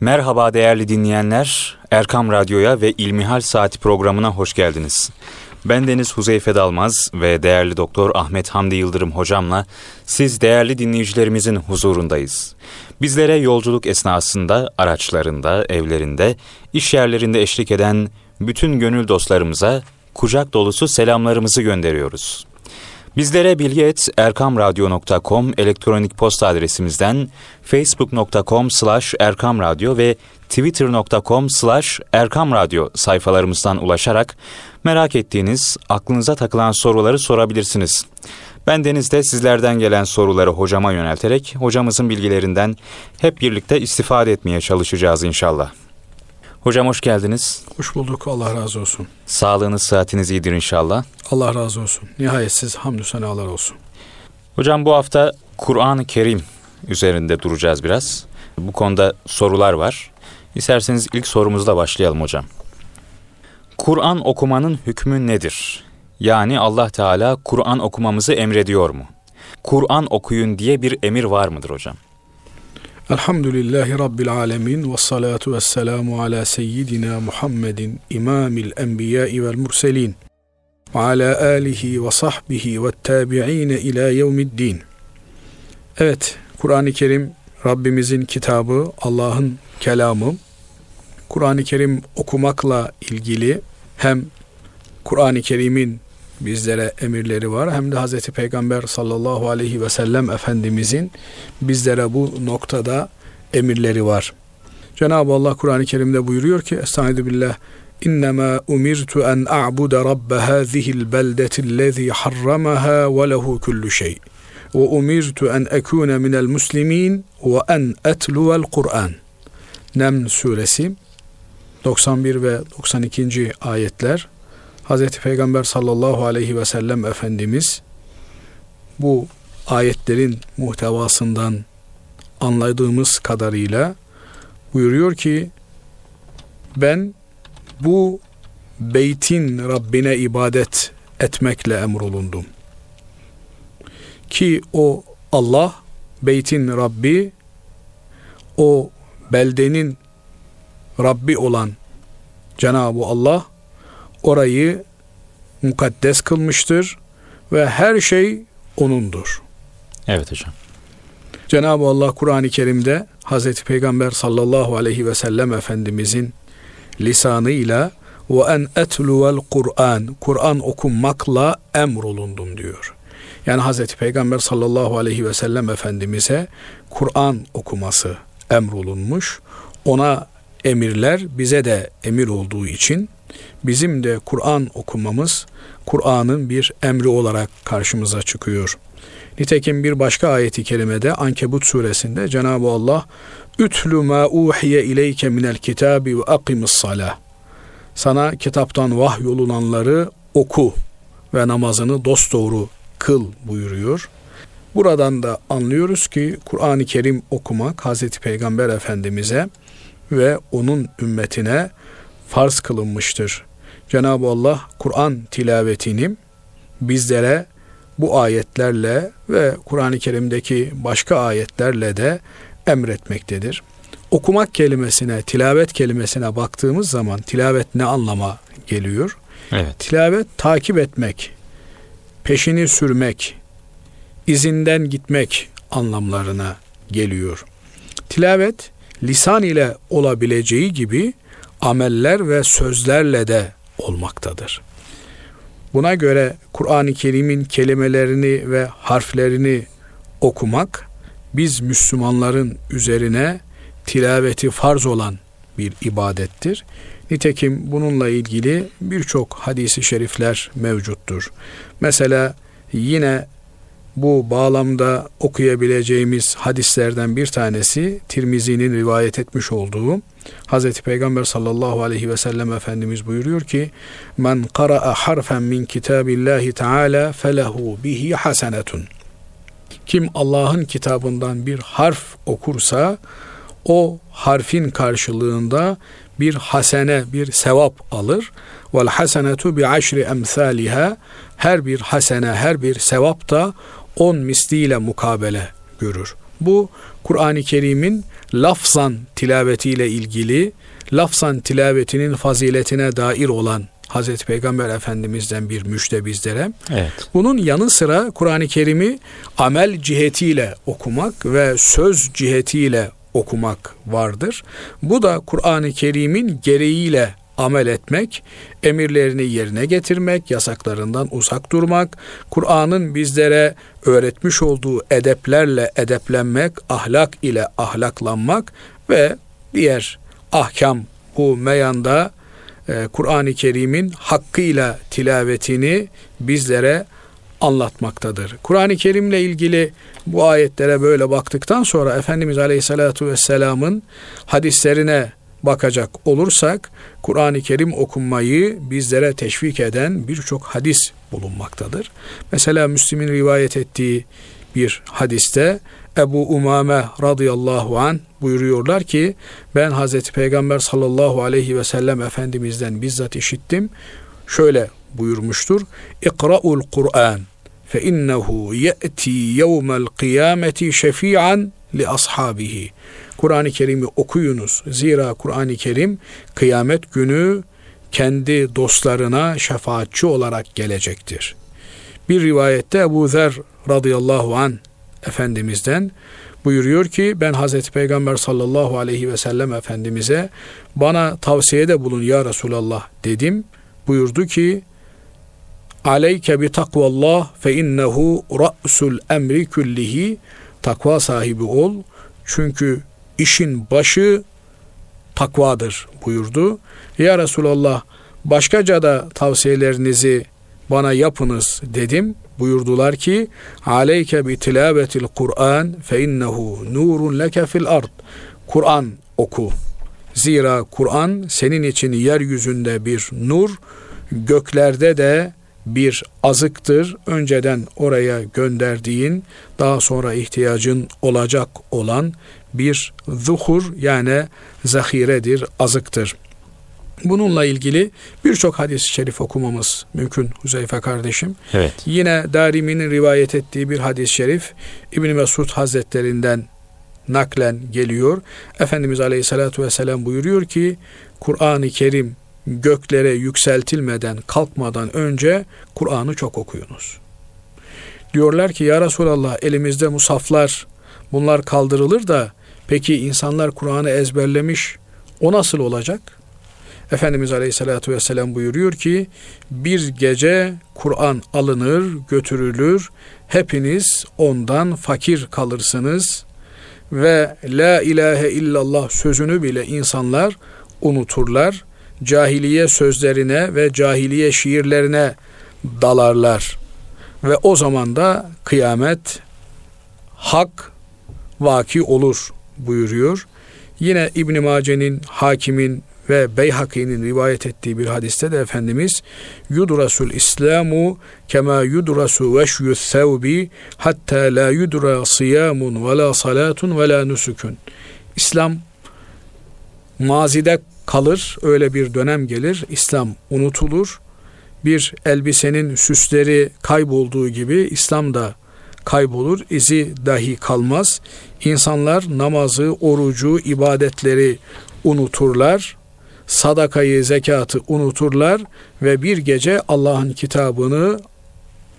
Merhaba değerli dinleyenler. Erkam Radyo'ya ve İlmihal Saati programına hoş geldiniz. Ben Deniz Huzeyfe Dalmaz ve değerli doktor Ahmet Hamdi Yıldırım hocamla siz değerli dinleyicilerimizin huzurundayız. Bizlere yolculuk esnasında, araçlarında, evlerinde, iş yerlerinde eşlik eden bütün gönül dostlarımıza kucak dolusu selamlarımızı gönderiyoruz. Bizlere bilgi.erkamradyo.com elektronik posta adresimizden facebook.com slash erkamradyo ve twitter.com slash erkamradyo sayfalarımızdan ulaşarak merak ettiğiniz, aklınıza takılan soruları sorabilirsiniz. Ben Deniz'de sizlerden gelen soruları hocama yönelterek hocamızın bilgilerinden hep birlikte istifade etmeye çalışacağız inşallah. Hocam hoş geldiniz. Hoş bulduk. Allah razı olsun. Sağlığınız, sıhhatiniz iyidir inşallah. Allah razı olsun. Nihayetsiz hamdü senalar olsun. Hocam bu hafta Kur'an-ı Kerim üzerinde duracağız biraz. Bu konuda sorular var. İsterseniz ilk sorumuzla başlayalım hocam. Kur'an okumanın hükmü nedir? Yani Allah Teala Kur'an okumamızı emrediyor mu? Kur'an okuyun diye bir emir var mıdır hocam? Elhamdülillahi Rabbil alemin ve salatu ve selamu ala seyyidina Muhammedin imamil enbiyai vel murselin ve ala alihi ve sahbihi ve tabi'ine ila yevmiddin. Evet, Kur'an-ı Kerim Rabbimizin kitabı, Allah'ın kelamı. Kur'an-ı Kerim okumakla ilgili hem Kur'an-ı Kerim'in bizlere emirleri var. Hem de Hazreti Peygamber sallallahu aleyhi ve sellem Efendimizin bizlere bu noktada emirleri var. Cenab-ı Allah Kur'an-ı Kerim'de buyuruyor ki Estaizu billah İnnemâ umirtu en a'bude rabbe hâzihil beldetillezî harramaha ve lehu kullu şey. Ve umirtu en ekûne minel muslimin ve en etluvel Kur'an. Neml suresi 91 ve 92. ayetler Hz. Peygamber sallallahu aleyhi ve sellem Efendimiz bu ayetlerin muhtevasından anladığımız kadarıyla buyuruyor ki ben bu beytin Rabbine ibadet etmekle emrolundum. Ki o Allah beytin Rabbi o beldenin Rabbi olan Cenab-ı Allah orayı mukaddes kılmıştır ve her şey O'nundur. Evet hocam. Cenab-ı Allah Kur'an-ı Kerim'de Hazreti Peygamber sallallahu aleyhi ve sellem Efendimizin lisanıyla ve en etluvel Kur'an Kur'an okunmakla emrolundum diyor. Yani Hazreti Peygamber sallallahu aleyhi ve sellem Efendimiz'e Kur'an okuması emrolunmuş. Ona emirler bize de emir olduğu için bizim de Kur'an okumamız Kur'an'ın bir emri olarak karşımıza çıkıyor. Nitekim bir başka ayeti kerimede Ankebut suresinde Cenab-ı Allah Ütlü ma uhiye ileyke minel kitabi ve akimis salah. Sana kitaptan vahyolunanları oku ve namazını dosdoğru kıl buyuruyor. Buradan da anlıyoruz ki Kur'an-ı Kerim okumak Hazreti Peygamber Efendimiz'e ve onun ümmetine farz kılınmıştır. Cenab-ı Allah Kur'an tilavetini bizlere bu ayetlerle ve Kur'an-ı Kerim'deki başka ayetlerle de emretmektedir. Okumak kelimesine, tilavet kelimesine baktığımız zaman tilavet ne anlama geliyor? Evet. Tilavet takip etmek, peşini sürmek, izinden gitmek anlamlarına geliyor. Tilavet lisan ile olabileceği gibi ameller ve sözlerle de olmaktadır. Buna göre Kur'an-ı Kerim'in kelimelerini ve harflerini okumak biz Müslümanların üzerine tilaveti farz olan bir ibadettir. Nitekim bununla ilgili birçok hadisi şerifler mevcuttur. Mesela yine bu bağlamda okuyabileceğimiz hadislerden bir tanesi Tirmizi'nin rivayet etmiş olduğu Hazreti Peygamber sallallahu aleyhi ve sellem Efendimiz buyuruyor ki Men qara'a harfen min kitabillahi teala felehu bihi hasenetun Kim Allah'ın kitabından bir harf okursa o harfin karşılığında bir hasene, bir sevap alır. Vel hasenetu bi aşri emsaliha her bir hasene, her bir sevap da on misliyle mukabele görür Bu Kur'an-ı Kerim'in lafzan tilavetiyle ilgili, lafzan tilavetinin faziletine dair olan Hazreti Peygamber Efendimiz'den bir müjde bizlere. Evet. Bunun yanı sıra Kur'an-ı Kerim'i amel cihetiyle okumak ve söz cihetiyle okumak vardır. Bu da Kur'an-ı Kerim'in gereğiyle amel etmek, emirlerini yerine getirmek, yasaklarından uzak durmak, Kur'an'ın bizlere öğretmiş olduğu edeplerle edeplenmek, ahlak ile ahlaklanmak ve diğer ahkam bu meyanda e, Kur'an-ı Kerim'in hakkıyla tilavetini bizlere anlatmaktadır. Kur'an-ı Kerim'le ilgili bu ayetlere böyle baktıktan sonra Efendimiz Aleyhisselatü Vesselam'ın hadislerine bakacak olursak Kur'an-ı Kerim okunmayı bizlere teşvik eden birçok hadis bulunmaktadır. Mesela Müslim'in rivayet ettiği bir hadiste Ebu Umame radıyallahu an buyuruyorlar ki ben Hazreti Peygamber sallallahu aleyhi ve sellem Efendimiz'den bizzat işittim. Şöyle buyurmuştur. İkra'ul Kur'an fe innehu ye'ti yevmel kıyameti şefi'an li ashabihi. Kur'an-ı Kerim'i okuyunuz. Zira Kur'an-ı Kerim kıyamet günü kendi dostlarına şefaatçi olarak gelecektir. Bir rivayette Ebu Zer radıyallahu an Efendimiz'den buyuruyor ki ben Hazreti Peygamber sallallahu aleyhi ve sellem Efendimiz'e bana tavsiyede bulun ya Resulallah dedim. Buyurdu ki Aleyke bi takvallah fe innehu ra'sul emri küllihi takva sahibi ol. Çünkü işin başı takvadır buyurdu. Ya Resulallah başkaca da tavsiyelerinizi bana yapınız dedim. Buyurdular ki aleyke bi tilavetil Kur'an fe innehu nurun leke fil ard. Kur'an oku. Zira Kur'an senin için yeryüzünde bir nur, göklerde de bir azıktır. Önceden oraya gönderdiğin, daha sonra ihtiyacın olacak olan bir zuhur yani zahiredir, azıktır. Bununla ilgili birçok hadis-i şerif okumamız mümkün Huzeyfe kardeşim. Evet. Yine Darimi'nin rivayet ettiği bir hadis-i şerif İbn Mesud Hazretlerinden naklen geliyor. Efendimiz Aleyhisselatü Vesselam buyuruyor ki Kur'an-ı Kerim göklere yükseltilmeden kalkmadan önce Kur'an'ı çok okuyunuz. Diyorlar ki ya Resulallah elimizde musaflar bunlar kaldırılır da peki insanlar Kur'an'ı ezberlemiş o nasıl olacak? Efendimiz Aleyhisselatü Vesselam buyuruyor ki bir gece Kur'an alınır götürülür hepiniz ondan fakir kalırsınız ve la ilahe illallah sözünü bile insanlar unuturlar cahiliye sözlerine ve cahiliye şiirlerine dalarlar. Ve o zaman da kıyamet hak vaki olur buyuruyor. Yine İbn Mace'nin, Hakim'in ve Beyhaki'nin rivayet ettiği bir hadiste de Efendimiz yudrasul İslamu kema yudrasu veşyü thevbi hatta la yudra siyamun ve la salatun ve la nusukun. İslam mazide kalır. Öyle bir dönem gelir. İslam unutulur. Bir elbisenin süsleri kaybolduğu gibi İslam da kaybolur. izi dahi kalmaz. İnsanlar namazı, orucu, ibadetleri unuturlar. Sadakayı, zekatı unuturlar ve bir gece Allah'ın kitabını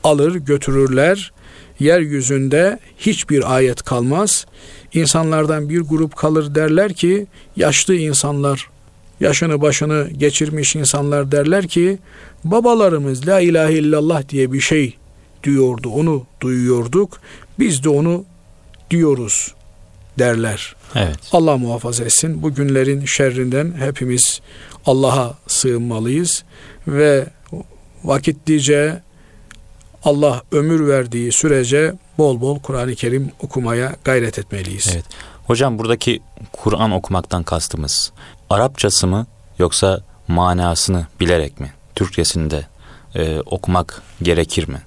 alır götürürler. Yeryüzünde hiçbir ayet kalmaz. İnsanlardan bir grup kalır derler ki yaşlı insanlar yaşını başını geçirmiş insanlar derler ki babalarımız la ilahe illallah diye bir şey diyordu onu duyuyorduk biz de onu diyoruz derler. Evet. Allah muhafaza etsin. Bu günlerin şerrinden hepimiz Allah'a sığınmalıyız ve vakitlice Allah ömür verdiği sürece bol bol Kur'an-ı Kerim okumaya gayret etmeliyiz. Evet. Hocam buradaki Kur'an okumaktan kastımız Arapçası mı yoksa manasını bilerek mi? Türkçesinde e, okumak gerekir mi?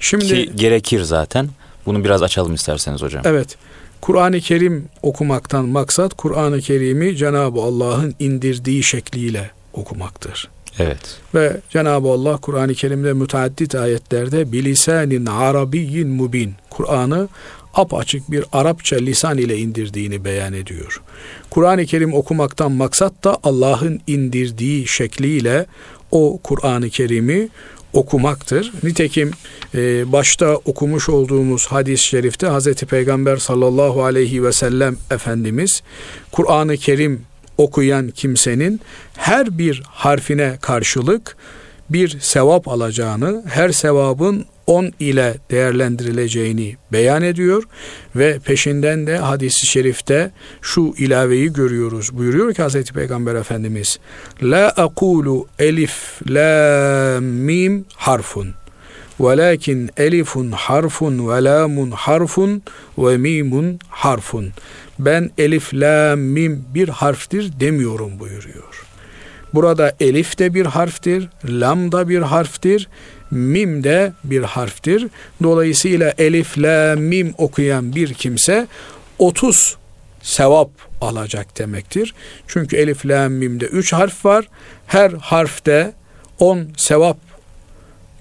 Şimdi Ki gerekir zaten. Bunu biraz açalım isterseniz hocam. Evet. Kur'an-ı Kerim okumaktan maksat Kur'an-ı Kerim'i Cenab-ı Allah'ın indirdiği şekliyle okumaktır. Evet. Ve Cenab-ı Allah Kur'an-ı Kerim'de müteaddit ayetlerde bilisanin arabiyyin mubin Kur'an'ı apaçık bir Arapça lisan ile indirdiğini beyan ediyor. Kur'an-ı Kerim okumaktan maksat da Allah'ın indirdiği şekliyle o Kur'an-ı Kerim'i okumaktır. Nitekim e, başta okumuş olduğumuz hadis-i şerifte Hazreti Peygamber sallallahu aleyhi ve sellem Efendimiz Kur'an-ı Kerim okuyan kimsenin her bir harfine karşılık bir sevap alacağını, her sevabın 10 ile değerlendirileceğini beyan ediyor ve peşinden de hadisi şerifte şu ilaveyi görüyoruz. Buyuruyor ki Hazreti Peygamber Efendimiz La akulu elif la mim harfun velakin elifun harfun ve lamun harfun ve mimun harfun. Ben elif la mim bir harftir demiyorum buyuruyor. Burada elif de bir harftir, lam da bir harftir, mim de bir harftir. Dolayısıyla elif, la, mim okuyan bir kimse 30 sevap alacak demektir. Çünkü elif, la, mimde 3 harf var. Her harfte 10 sevap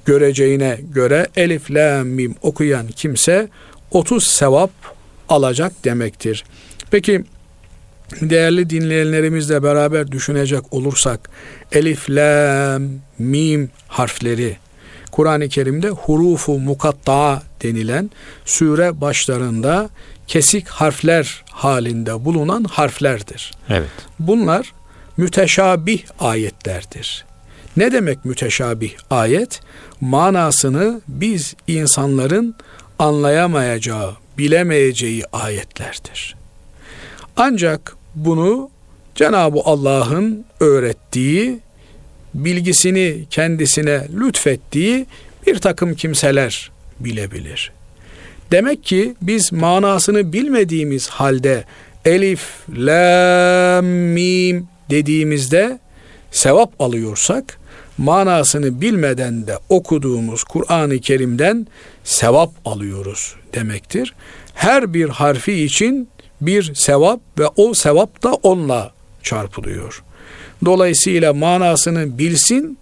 göreceğine göre elif, la, mim okuyan kimse 30 sevap alacak demektir. Peki değerli dinleyenlerimizle beraber düşünecek olursak elif, lam, mim harfleri Kur'an-ı Kerim'de hurufu mukatta denilen sure başlarında kesik harfler halinde bulunan harflerdir. Evet. Bunlar müteşabih ayetlerdir. Ne demek müteşabih ayet? Manasını biz insanların anlayamayacağı, bilemeyeceği ayetlerdir. Ancak bunu Cenab-ı Allah'ın öğrettiği bilgisini kendisine lütfettiği bir takım kimseler bilebilir. Demek ki biz manasını bilmediğimiz halde elif, la, mim dediğimizde sevap alıyorsak, manasını bilmeden de okuduğumuz Kur'an-ı Kerim'den sevap alıyoruz demektir. Her bir harfi için bir sevap ve o sevap da onunla çarpılıyor. Dolayısıyla manasını bilsin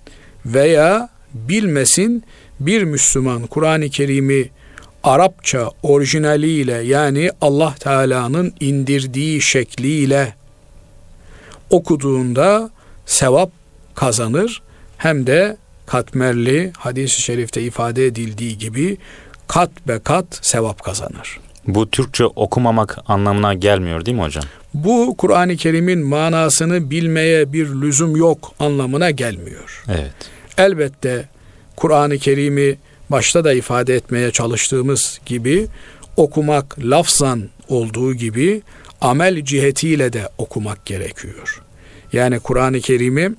veya bilmesin bir Müslüman Kur'an-ı Kerim'i Arapça orijinaliyle yani Allah Teala'nın indirdiği şekliyle okuduğunda sevap kazanır hem de katmerli hadis-i şerifte ifade edildiği gibi kat be kat sevap kazanır. Bu Türkçe okumamak anlamına gelmiyor değil mi hocam? Bu Kur'an-ı Kerim'in manasını bilmeye bir lüzum yok anlamına gelmiyor. Evet. Elbette Kur'an-ı Kerim'i başta da ifade etmeye çalıştığımız gibi okumak lafzan olduğu gibi amel cihetiyle de okumak gerekiyor. Yani Kur'an-ı Kerim'i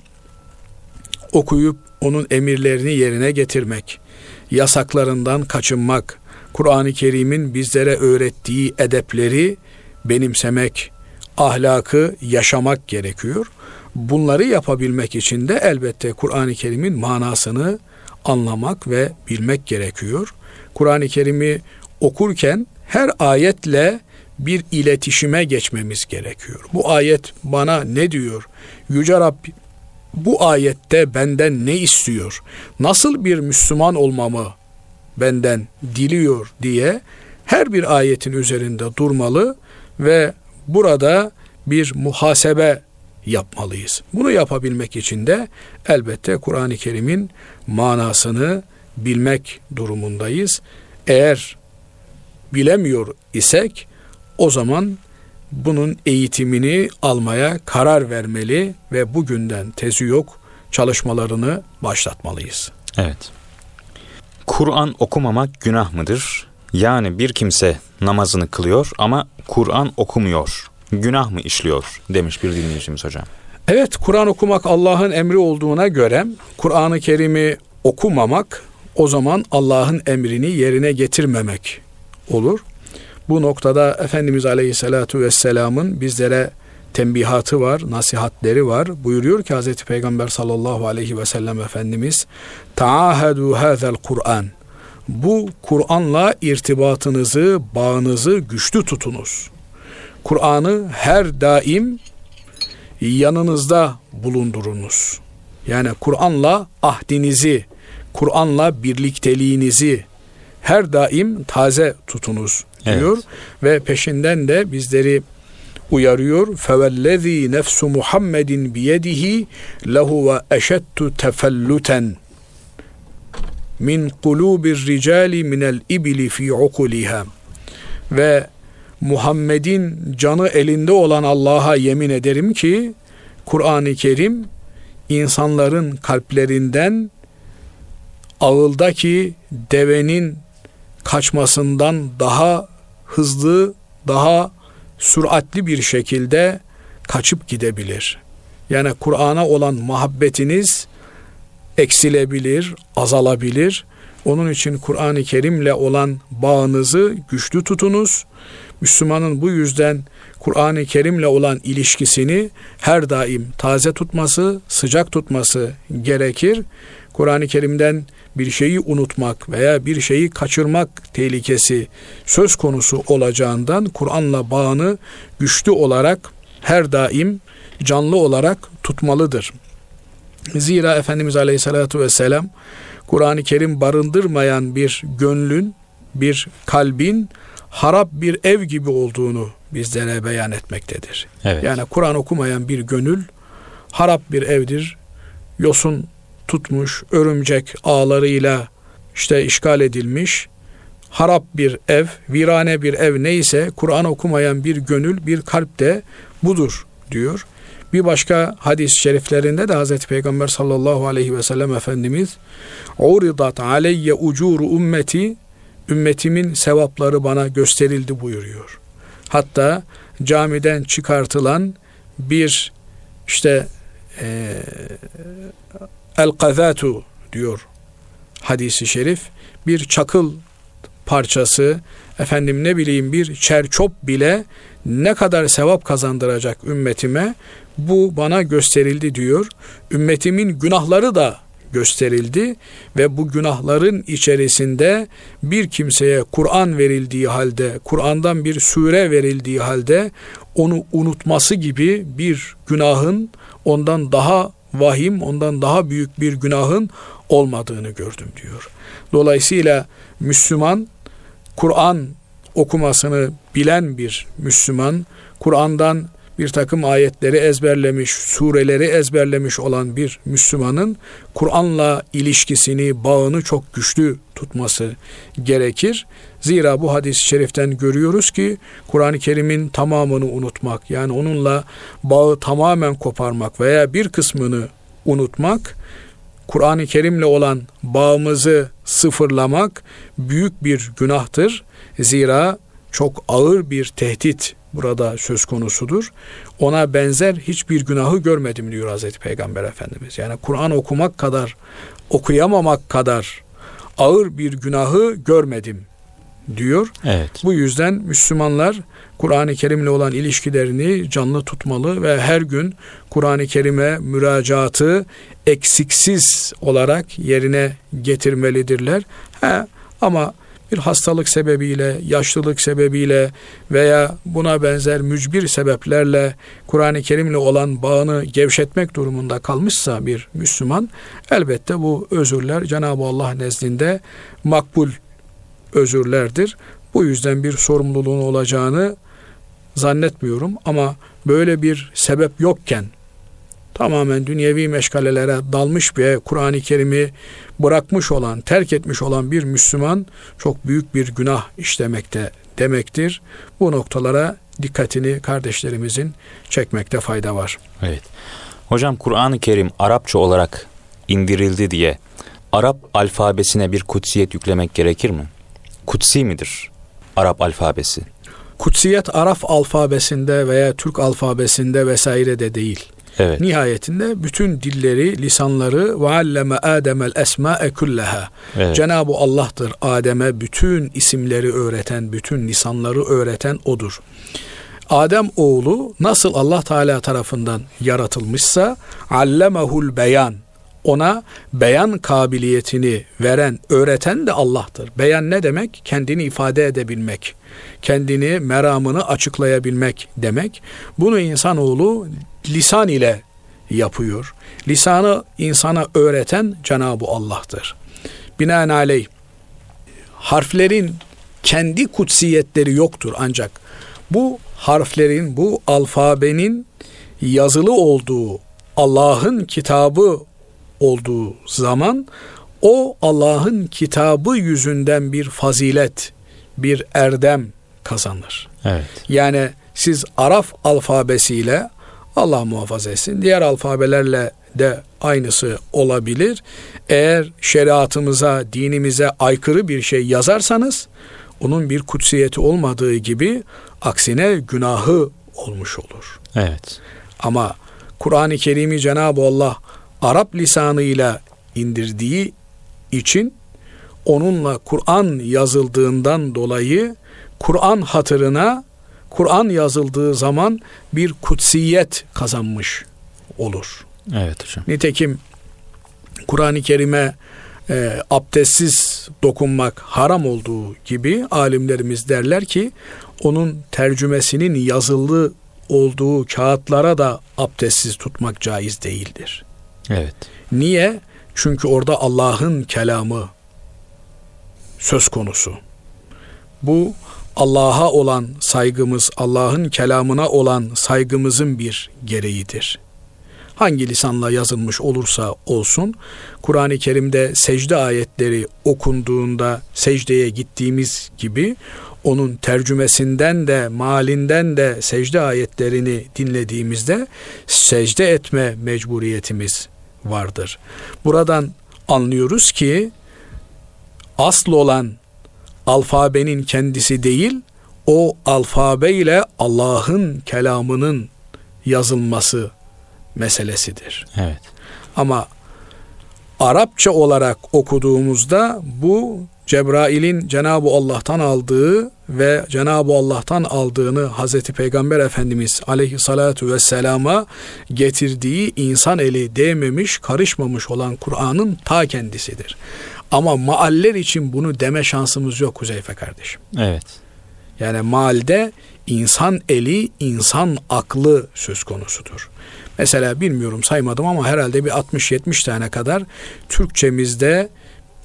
okuyup onun emirlerini yerine getirmek, yasaklarından kaçınmak, Kur'an-ı Kerim'in bizlere öğrettiği edepleri benimsemek, ahlakı yaşamak gerekiyor. Bunları yapabilmek için de elbette Kur'an-ı Kerim'in manasını anlamak ve bilmek gerekiyor. Kur'an-ı Kerim'i okurken her ayetle bir iletişime geçmemiz gerekiyor. Bu ayet bana ne diyor? Yüce Rabbim bu ayette benden ne istiyor? Nasıl bir Müslüman olmamı benden diliyor diye her bir ayetin üzerinde durmalı ve burada bir muhasebe yapmalıyız. Bunu yapabilmek için de elbette Kur'an-ı Kerim'in manasını bilmek durumundayız. Eğer bilemiyor isek o zaman bunun eğitimini almaya karar vermeli ve bugünden tezi yok çalışmalarını başlatmalıyız. Evet. Kur'an okumamak günah mıdır? Yani bir kimse namazını kılıyor ama Kur'an okumuyor. Günah mı işliyor demiş bir dinleyicimiz hocam. Evet Kur'an okumak Allah'ın emri olduğuna göre Kur'an-ı Kerim'i okumamak o zaman Allah'ın emrini yerine getirmemek olur. Bu noktada Efendimiz Aleyhisselatü Vesselam'ın bizlere tembihatı var, nasihatleri var. Buyuruyor ki Hz. Peygamber sallallahu aleyhi ve sellem Efendimiz Taahadu hazel Kur'an bu Kur'an'la irtibatınızı, bağınızı güçlü tutunuz. Kur'an'ı her daim yanınızda bulundurunuz. Yani Kur'an'la ahdinizi, Kur'an'la birlikteliğinizi her daim taze tutunuz diyor evet. ve peşinden de bizleri uyarıyor. Fevellezî nefsu Muhammedin biyedihi lehu ve eşettu tefelluten min kulubir ricali minel ibli fi ukuliha ve Muhammed'in canı elinde olan Allah'a yemin ederim ki Kur'an-ı Kerim insanların kalplerinden ağıldaki devenin kaçmasından daha hızlı, daha süratli bir şekilde kaçıp gidebilir. Yani Kur'an'a olan muhabbetiniz eksilebilir, azalabilir. Onun için Kur'an-ı Kerim'le olan bağınızı güçlü tutunuz. Müslümanın bu yüzden Kur'an-ı Kerim'le olan ilişkisini her daim taze tutması, sıcak tutması gerekir. Kur'an-ı Kerim'den bir şeyi unutmak veya bir şeyi kaçırmak tehlikesi söz konusu olacağından Kur'an'la bağını güçlü olarak her daim canlı olarak tutmalıdır. Zira Efendimiz Aleyhisselatü Vesselam Kur'an-ı Kerim barındırmayan bir gönlün, bir kalbin harap bir ev gibi olduğunu bizlere beyan etmektedir. Evet. Yani Kur'an okumayan bir gönül harap bir evdir. Yosun tutmuş, örümcek ağlarıyla işte işgal edilmiş, harap bir ev, virane bir ev neyse Kur'an okumayan bir gönül, bir kalp de budur diyor. Bir başka hadis-i şeriflerinde de Hazreti Peygamber sallallahu aleyhi ve sellem Efendimiz "Uridat aleyye ucuru ümmeti" ümmetimin sevapları bana gösterildi buyuruyor. Hatta camiden çıkartılan bir işte e, el kazatu diyor hadisi şerif bir çakıl parçası efendim ne bileyim bir çerçop bile ne kadar sevap kazandıracak ümmetime bu bana gösterildi diyor. Ümmetimin günahları da gösterildi ve bu günahların içerisinde bir kimseye Kur'an verildiği halde, Kur'an'dan bir sure verildiği halde onu unutması gibi bir günahın ondan daha vahim, ondan daha büyük bir günahın olmadığını gördüm diyor. Dolayısıyla Müslüman Kur'an okumasını bilen bir Müslüman, Kur'an'dan bir takım ayetleri ezberlemiş, sureleri ezberlemiş olan bir Müslümanın Kur'an'la ilişkisini, bağını çok güçlü tutması gerekir. Zira bu hadis-i şeriften görüyoruz ki Kur'an-ı Kerim'in tamamını unutmak, yani onunla bağı tamamen koparmak veya bir kısmını unutmak, Kur'an-ı Kerim'le olan bağımızı sıfırlamak büyük bir günahtır. Zira çok ağır bir tehdit burada söz konusudur. Ona benzer hiçbir günahı görmedim diyor Hazreti Peygamber Efendimiz. Yani Kur'an okumak kadar, okuyamamak kadar ağır bir günahı görmedim diyor. Evet. Bu yüzden Müslümanlar Kur'an-ı Kerim'le olan ilişkilerini canlı tutmalı ve her gün Kur'an-ı Kerim'e müracaatı eksiksiz olarak yerine getirmelidirler. He, ama bir hastalık sebebiyle, yaşlılık sebebiyle veya buna benzer mücbir sebeplerle Kur'an-ı Kerim'le olan bağını gevşetmek durumunda kalmışsa bir Müslüman elbette bu özürler Cenab-ı Allah nezdinde makbul özürlerdir. Bu yüzden bir sorumluluğun olacağını zannetmiyorum ama böyle bir sebep yokken tamamen dünyevi meşgalelere dalmış bir Kur'an-ı Kerim'i bırakmış olan, terk etmiş olan bir Müslüman çok büyük bir günah işlemekte demektir. Bu noktalara dikkatini kardeşlerimizin çekmekte fayda var. Evet. Hocam Kur'an-ı Kerim Arapça olarak indirildi diye Arap alfabesine bir kutsiyet yüklemek gerekir mi? Kutsi midir Arap alfabesi? Kutsiyet Arap alfabesinde veya Türk alfabesinde vesaire de değil. Evet. Nihayetinde bütün dilleri, lisanları ve alleme Adem'el esma'e kulleha. Evet. Cenab-ı Allah'tır Adem'e bütün isimleri öğreten, bütün lisanları öğreten odur. Adem oğlu nasıl Allah Teala tarafından yaratılmışsa allemehul beyan ona beyan kabiliyetini veren, öğreten de Allah'tır. Beyan ne demek? Kendini ifade edebilmek, kendini, meramını açıklayabilmek demek. Bunu insanoğlu lisan ile yapıyor. Lisanı insana öğreten Cenab-ı Allah'tır. Binaenaleyh harflerin kendi kutsiyetleri yoktur ancak bu harflerin, bu alfabenin yazılı olduğu Allah'ın kitabı olduğu zaman o Allah'ın kitabı yüzünden bir fazilet, bir erdem kazanır. Evet. Yani siz Araf alfabesiyle Allah muhafaza etsin diğer alfabelerle de aynısı olabilir. Eğer şeriatımıza, dinimize aykırı bir şey yazarsanız onun bir kutsiyeti olmadığı gibi aksine günahı olmuş olur. Evet. Ama Kur'an-ı Kerim'i Cenab-ı Allah Arap lisanıyla indirdiği için onunla Kur'an yazıldığından dolayı Kur'an hatırına Kur'an yazıldığı zaman bir kutsiyet kazanmış olur. Evet hocam. Nitekim Kur'an-ı Kerim'e e, abdestsiz dokunmak haram olduğu gibi alimlerimiz derler ki onun tercümesinin yazılı olduğu kağıtlara da abdestsiz tutmak caiz değildir. Evet. Niye? Çünkü orada Allah'ın kelamı söz konusu. Bu Allah'a olan saygımız, Allah'ın kelamına olan saygımızın bir gereğidir. Hangi lisanla yazılmış olursa olsun, Kur'an-ı Kerim'de secde ayetleri okunduğunda secdeye gittiğimiz gibi onun tercümesinden de malinden de secde ayetlerini dinlediğimizde secde etme mecburiyetimiz vardır. Buradan anlıyoruz ki asıl olan alfabenin kendisi değil, o alfabe ile Allah'ın kelamının yazılması meselesidir. Evet. Ama Arapça olarak okuduğumuzda bu Cebrail'in Cenab-ı Allah'tan aldığı ve Cenab-ı Allah'tan aldığını Hazreti Peygamber Efendimiz aleyhissalatu vesselama getirdiği insan eli değmemiş, karışmamış olan Kur'an'ın ta kendisidir. Ama maaller için bunu deme şansımız yok Huzeyfe kardeşim. Evet. Yani maalde insan eli, insan aklı söz konusudur. Mesela bilmiyorum saymadım ama herhalde bir 60-70 tane kadar Türkçemizde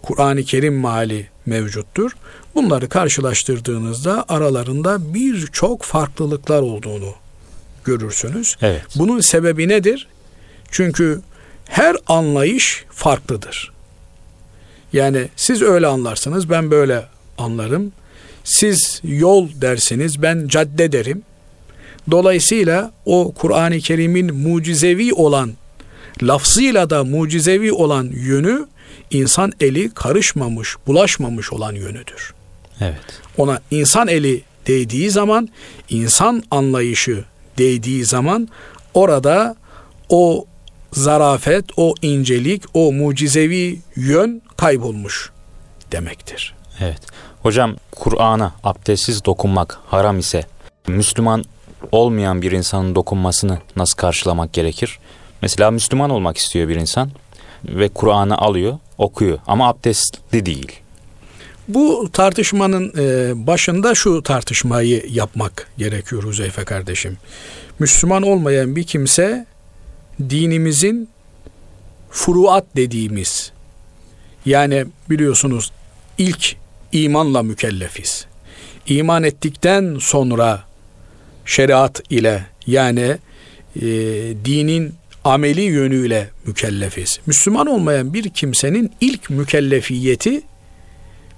Kur'an-ı Kerim mali mevcuttur. Bunları karşılaştırdığınızda aralarında birçok farklılıklar olduğunu görürsünüz. Evet. Bunun sebebi nedir? Çünkü her anlayış farklıdır. Yani siz öyle anlarsınız, ben böyle anlarım. Siz yol dersiniz, ben cadde derim. Dolayısıyla o Kur'an-ı Kerim'in mucizevi olan, lafzıyla da mucizevi olan yönü insan eli karışmamış, bulaşmamış olan yönüdür. Evet. Ona insan eli değdiği zaman, insan anlayışı değdiği zaman orada o zarafet, o incelik, o mucizevi yön kaybolmuş demektir. Evet. Hocam Kur'an'a abdestsiz dokunmak haram ise Müslüman olmayan bir insanın dokunmasını nasıl karşılamak gerekir? Mesela Müslüman olmak istiyor bir insan ve Kur'an'ı alıyor, okuyor ama abdestli değil. Bu tartışmanın e, başında şu tartışmayı yapmak gerekiyor Huzeyfe kardeşim. Müslüman olmayan bir kimse dinimizin furuat dediğimiz yani biliyorsunuz ilk imanla mükellefiz. İman ettikten sonra şeriat ile yani e, dinin ameli yönüyle mükellefiz. Müslüman olmayan bir kimsenin ilk mükellefiyeti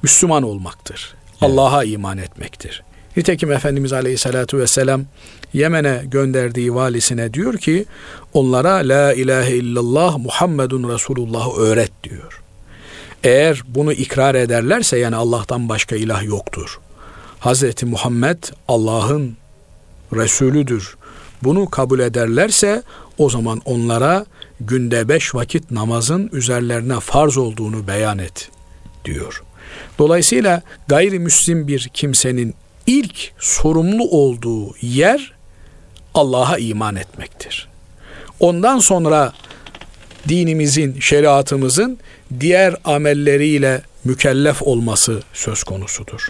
Müslüman olmaktır. Evet. Allah'a iman etmektir. Nitekim Efendimiz Aleyhisselatü Vesselam Yemen'e gönderdiği valisine diyor ki onlara La ilahe illallah Muhammedun Resulullah öğret diyor. Eğer bunu ikrar ederlerse yani Allah'tan başka ilah yoktur. Hazreti Muhammed Allah'ın Resulüdür. Bunu kabul ederlerse o zaman onlara günde beş vakit namazın üzerlerine farz olduğunu beyan et diyor. Dolayısıyla gayrimüslim bir kimsenin ilk sorumlu olduğu yer Allah'a iman etmektir. Ondan sonra dinimizin, şeriatımızın diğer amelleriyle mükellef olması söz konusudur.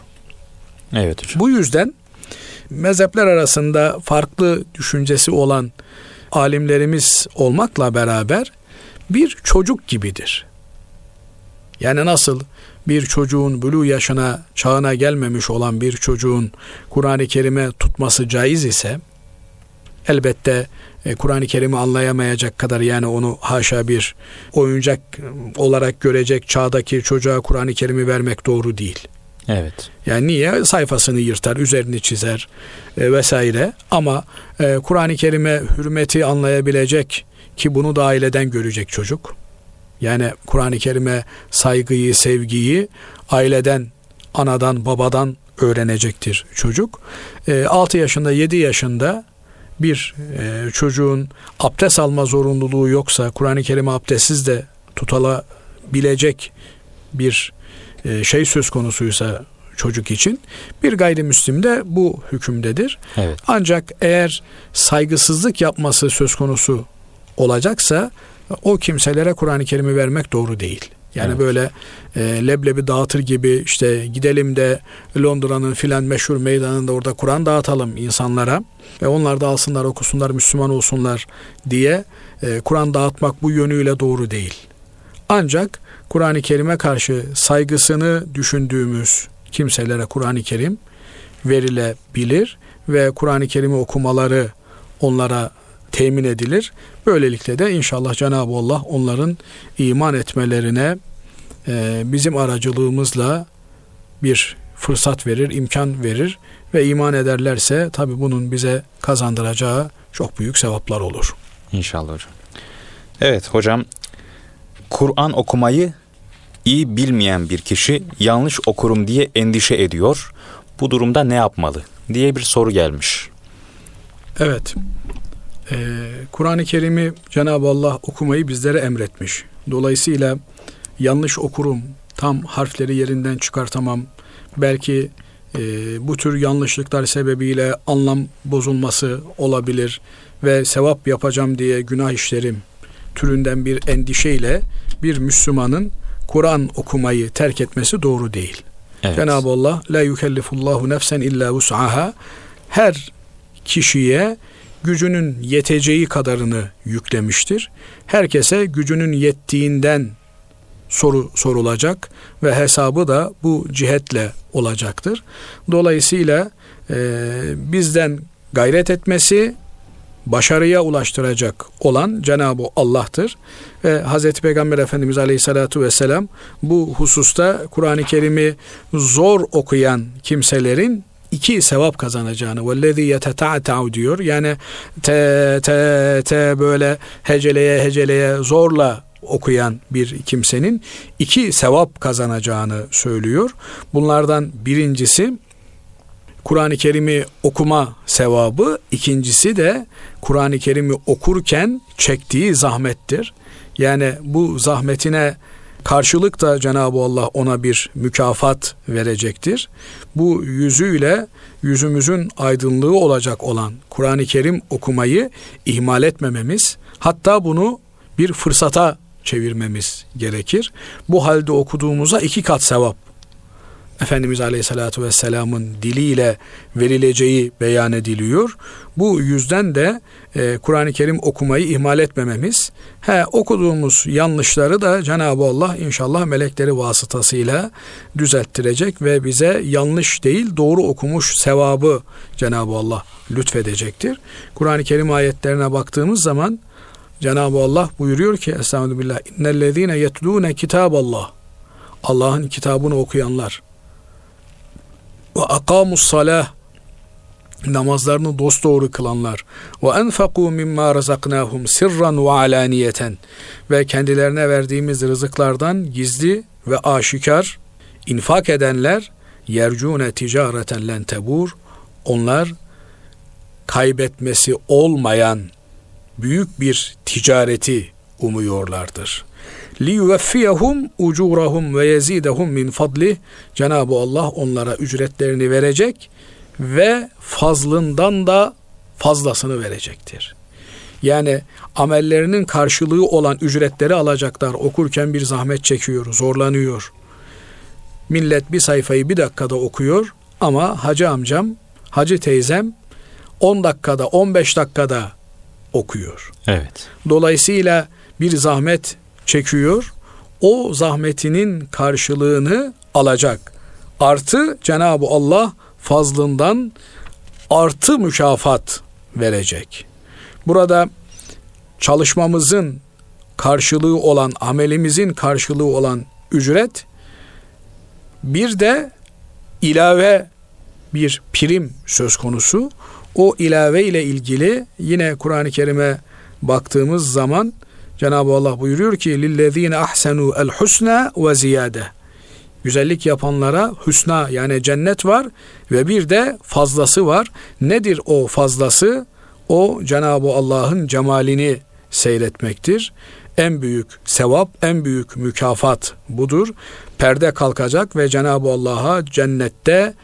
Evet hocam. Bu yüzden mezhepler arasında farklı düşüncesi olan alimlerimiz olmakla beraber bir çocuk gibidir. Yani nasıl bir çocuğun bulu yaşına, çağına gelmemiş olan bir çocuğun Kur'an-ı Kerim'e tutması caiz ise elbette e, Kur'an-ı Kerim'i anlayamayacak kadar yani onu haşa bir oyuncak olarak görecek çağdaki çocuğa Kur'an-ı Kerim'i vermek doğru değil. Evet. Yani niye? Sayfasını yırtar, üzerini çizer e, vesaire. Ama e, Kur'an-ı Kerim'e hürmeti anlayabilecek ki bunu da aileden görecek çocuk. Yani Kur'an-ı Kerim'e saygıyı, sevgiyi aileden, anadan, babadan öğrenecektir çocuk. E, 6 yaşında, 7 yaşında bir e, çocuğun abdest alma zorunluluğu yoksa Kur'an-ı Kerim'i abdestsiz de tutulabilecek bir şey söz konusuysa çocuk için bir gayrimüslim de bu hükümdedir. Evet. Ancak eğer saygısızlık yapması söz konusu olacaksa o kimselere Kur'an-ı Kerim'i vermek doğru değil. Yani evet. böyle e, leblebi dağıtır gibi işte gidelim de Londra'nın filan meşhur meydanında orada Kur'an dağıtalım insanlara ve onlar da alsınlar okusunlar Müslüman olsunlar diye e, Kur'an dağıtmak bu yönüyle doğru değil. Ancak Kur'an-ı Kerim'e karşı saygısını düşündüğümüz kimselere Kur'an-ı Kerim verilebilir ve Kur'an-ı Kerim'i okumaları onlara temin edilir. Böylelikle de inşallah Cenab-ı Allah onların iman etmelerine e, bizim aracılığımızla bir fırsat verir, imkan verir ve iman ederlerse tabi bunun bize kazandıracağı çok büyük sevaplar olur. İnşallah hocam. Evet hocam Kur'an okumayı iyi bilmeyen bir kişi yanlış okurum diye endişe ediyor. Bu durumda ne yapmalı diye bir soru gelmiş. Evet. Ee, Kur'an-ı Kerim'i Cenab-ı Allah okumayı bizlere emretmiş. Dolayısıyla yanlış okurum, tam harfleri yerinden çıkartamam. Belki e, bu tür yanlışlıklar sebebiyle anlam bozulması olabilir ve sevap yapacağım diye günah işlerim türünden bir endişeyle bir Müslümanın Kur'an okumayı terk etmesi doğru değil. Evet. Cenab-ı Allah la yukellifullahu nefsen illa vus'aha her kişiye gücünün yeteceği kadarını yüklemiştir. Herkese gücünün yettiğinden soru sorulacak ve hesabı da bu cihetle olacaktır. Dolayısıyla e, bizden gayret etmesi başarıya ulaştıracak olan Cenab-ı Allah'tır. Ve Hazreti Peygamber Efendimiz Aleyhisselatü Vesselam bu hususta Kur'an-ı Kerim'i zor okuyan kimselerin iki sevap kazanacağını vellezî yeteta'ta'u diyor. Yani te te te böyle heceleye heceleye zorla okuyan bir kimsenin iki sevap kazanacağını söylüyor. Bunlardan birincisi Kur'an-ı Kerim'i okuma sevabı, ikincisi de Kur'an-ı Kerim'i okurken çektiği zahmettir. Yani bu zahmetine karşılık da Cenab-ı Allah ona bir mükafat verecektir. Bu yüzüyle yüzümüzün aydınlığı olacak olan Kur'an-ı Kerim okumayı ihmal etmememiz, hatta bunu bir fırsata çevirmemiz gerekir. Bu halde okuduğumuza iki kat sevap Efendimiz Aleyhisselatü Vesselam'ın diliyle verileceği beyan ediliyor. Bu yüzden de e, Kur'an-ı Kerim okumayı ihmal etmememiz, he, okuduğumuz yanlışları da Cenab-ı Allah inşallah melekleri vasıtasıyla düzelttirecek ve bize yanlış değil doğru okumuş sevabı Cenab-ı Allah lütfedecektir. Kur'an-ı Kerim ayetlerine baktığımız zaman Cenab-ı Allah buyuruyor ki Estağfirullah innellezine yetlûne kitaballah Allah'ın kitabını okuyanlar ve akamus salah namazlarını dosdoğru kılanlar. Ve enfaku mimma razaknahum sirran ve alaniyeten. Ve kendilerine verdiğimiz rızıklardan gizli ve aşikar infak edenler yercune ticareten len tebur onlar kaybetmesi olmayan büyük bir ticareti umuyorlardır li yuveffiyahum ucurahum ve yezidehum min fadli Cenab-ı Allah onlara ücretlerini verecek ve fazlından da fazlasını verecektir. Yani amellerinin karşılığı olan ücretleri alacaklar. Okurken bir zahmet çekiyor, zorlanıyor. Millet bir sayfayı bir dakikada okuyor ama hacı amcam, hacı teyzem 10 dakikada, 15 dakikada okuyor. Evet. Dolayısıyla bir zahmet çekiyor. o zahmetinin karşılığını alacak. Artı Cenab-ı Allah fazlından artı mükafat verecek. Burada çalışmamızın karşılığı olan, amelimizin karşılığı olan ücret bir de ilave bir prim söz konusu. O ilave ile ilgili yine Kur'an-ı Kerim'e baktığımız zaman Cenab-ı Allah buyuruyor ki lillezine ahsenu el husna ve ziyade. Güzellik yapanlara husna yani cennet var ve bir de fazlası var. Nedir o fazlası? O Cenab-ı Allah'ın cemalini seyretmektir. En büyük sevap, en büyük mükafat budur. Perde kalkacak ve Cenab-ı Allah'a cennette